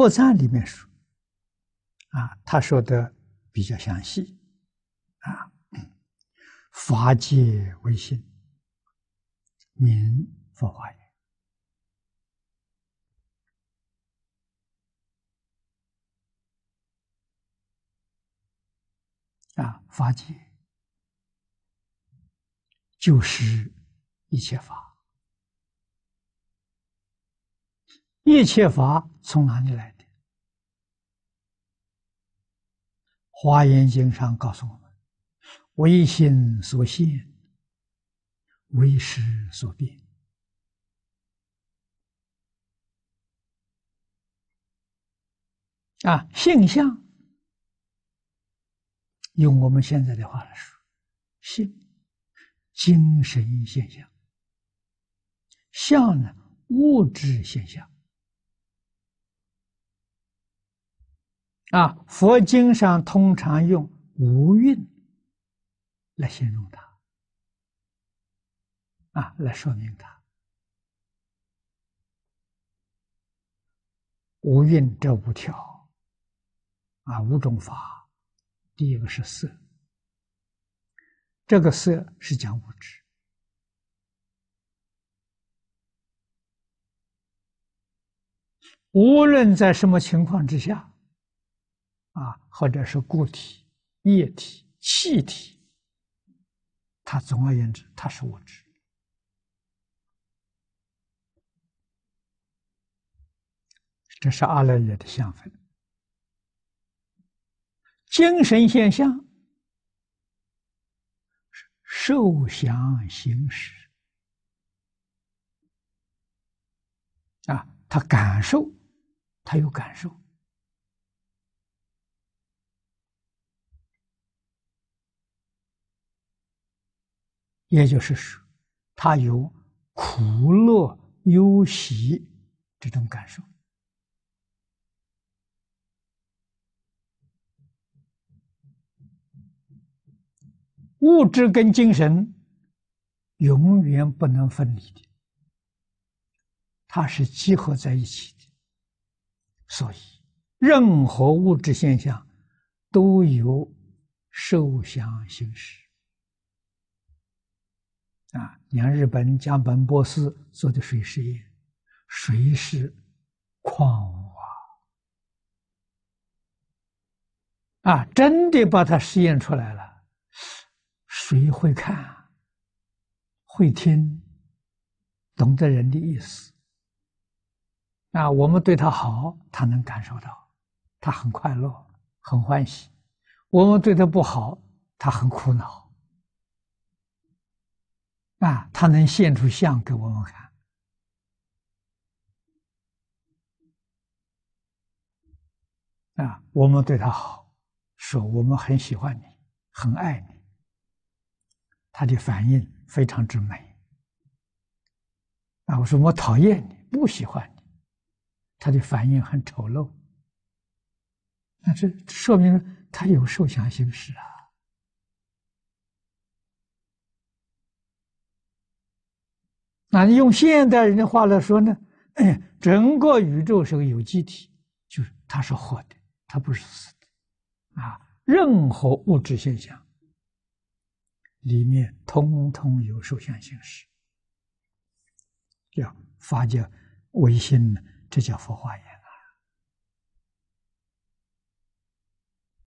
破绽里面说，啊，他说的比较详细，啊，法界为心，名佛化言，啊，法界就是一切法。一切法从哪里来的？《华严经》上告诉我们：“唯心所现，唯识所变。”啊，性相，用我们现在的话来说，性，精神现象；相呢，物质现象。啊，佛经上通常用无蕴来形容它，啊，来说明它。无蕴这五条，啊，五种法，第一个是色，这个色是讲物质，无论在什么情况之下。啊，或者是固体、液体、气体，它总而言之，它是物质。这是阿赖耶的相分。精神现象受想行识啊，他感受，他有感受。也就是说，他有苦乐忧喜这种感受。物质跟精神永远不能分离的，它是结合在一起的。所以，任何物质现象都有受想行识。啊，你看日本江本博士做的水实验，水是矿物啊，啊，真的把它实验出来了。谁会看，会听，懂得人的意思。啊，我们对他好，他能感受到，他很快乐，很欢喜；我们对他不好，他很苦恼。啊，他能现出相给我们看，啊，我们对他好，说我们很喜欢你，很爱你，他的反应非常之美。啊，我说我讨厌你，不喜欢你，他的反应很丑陋。那这说明他有受想行识啊。那你用现代人的话来说呢？哎，整个宇宙是个有机体，就是它是活的，它不是死的，啊，任何物质现象里面通通有受想行识，叫发酵，微心，这叫佛化呀。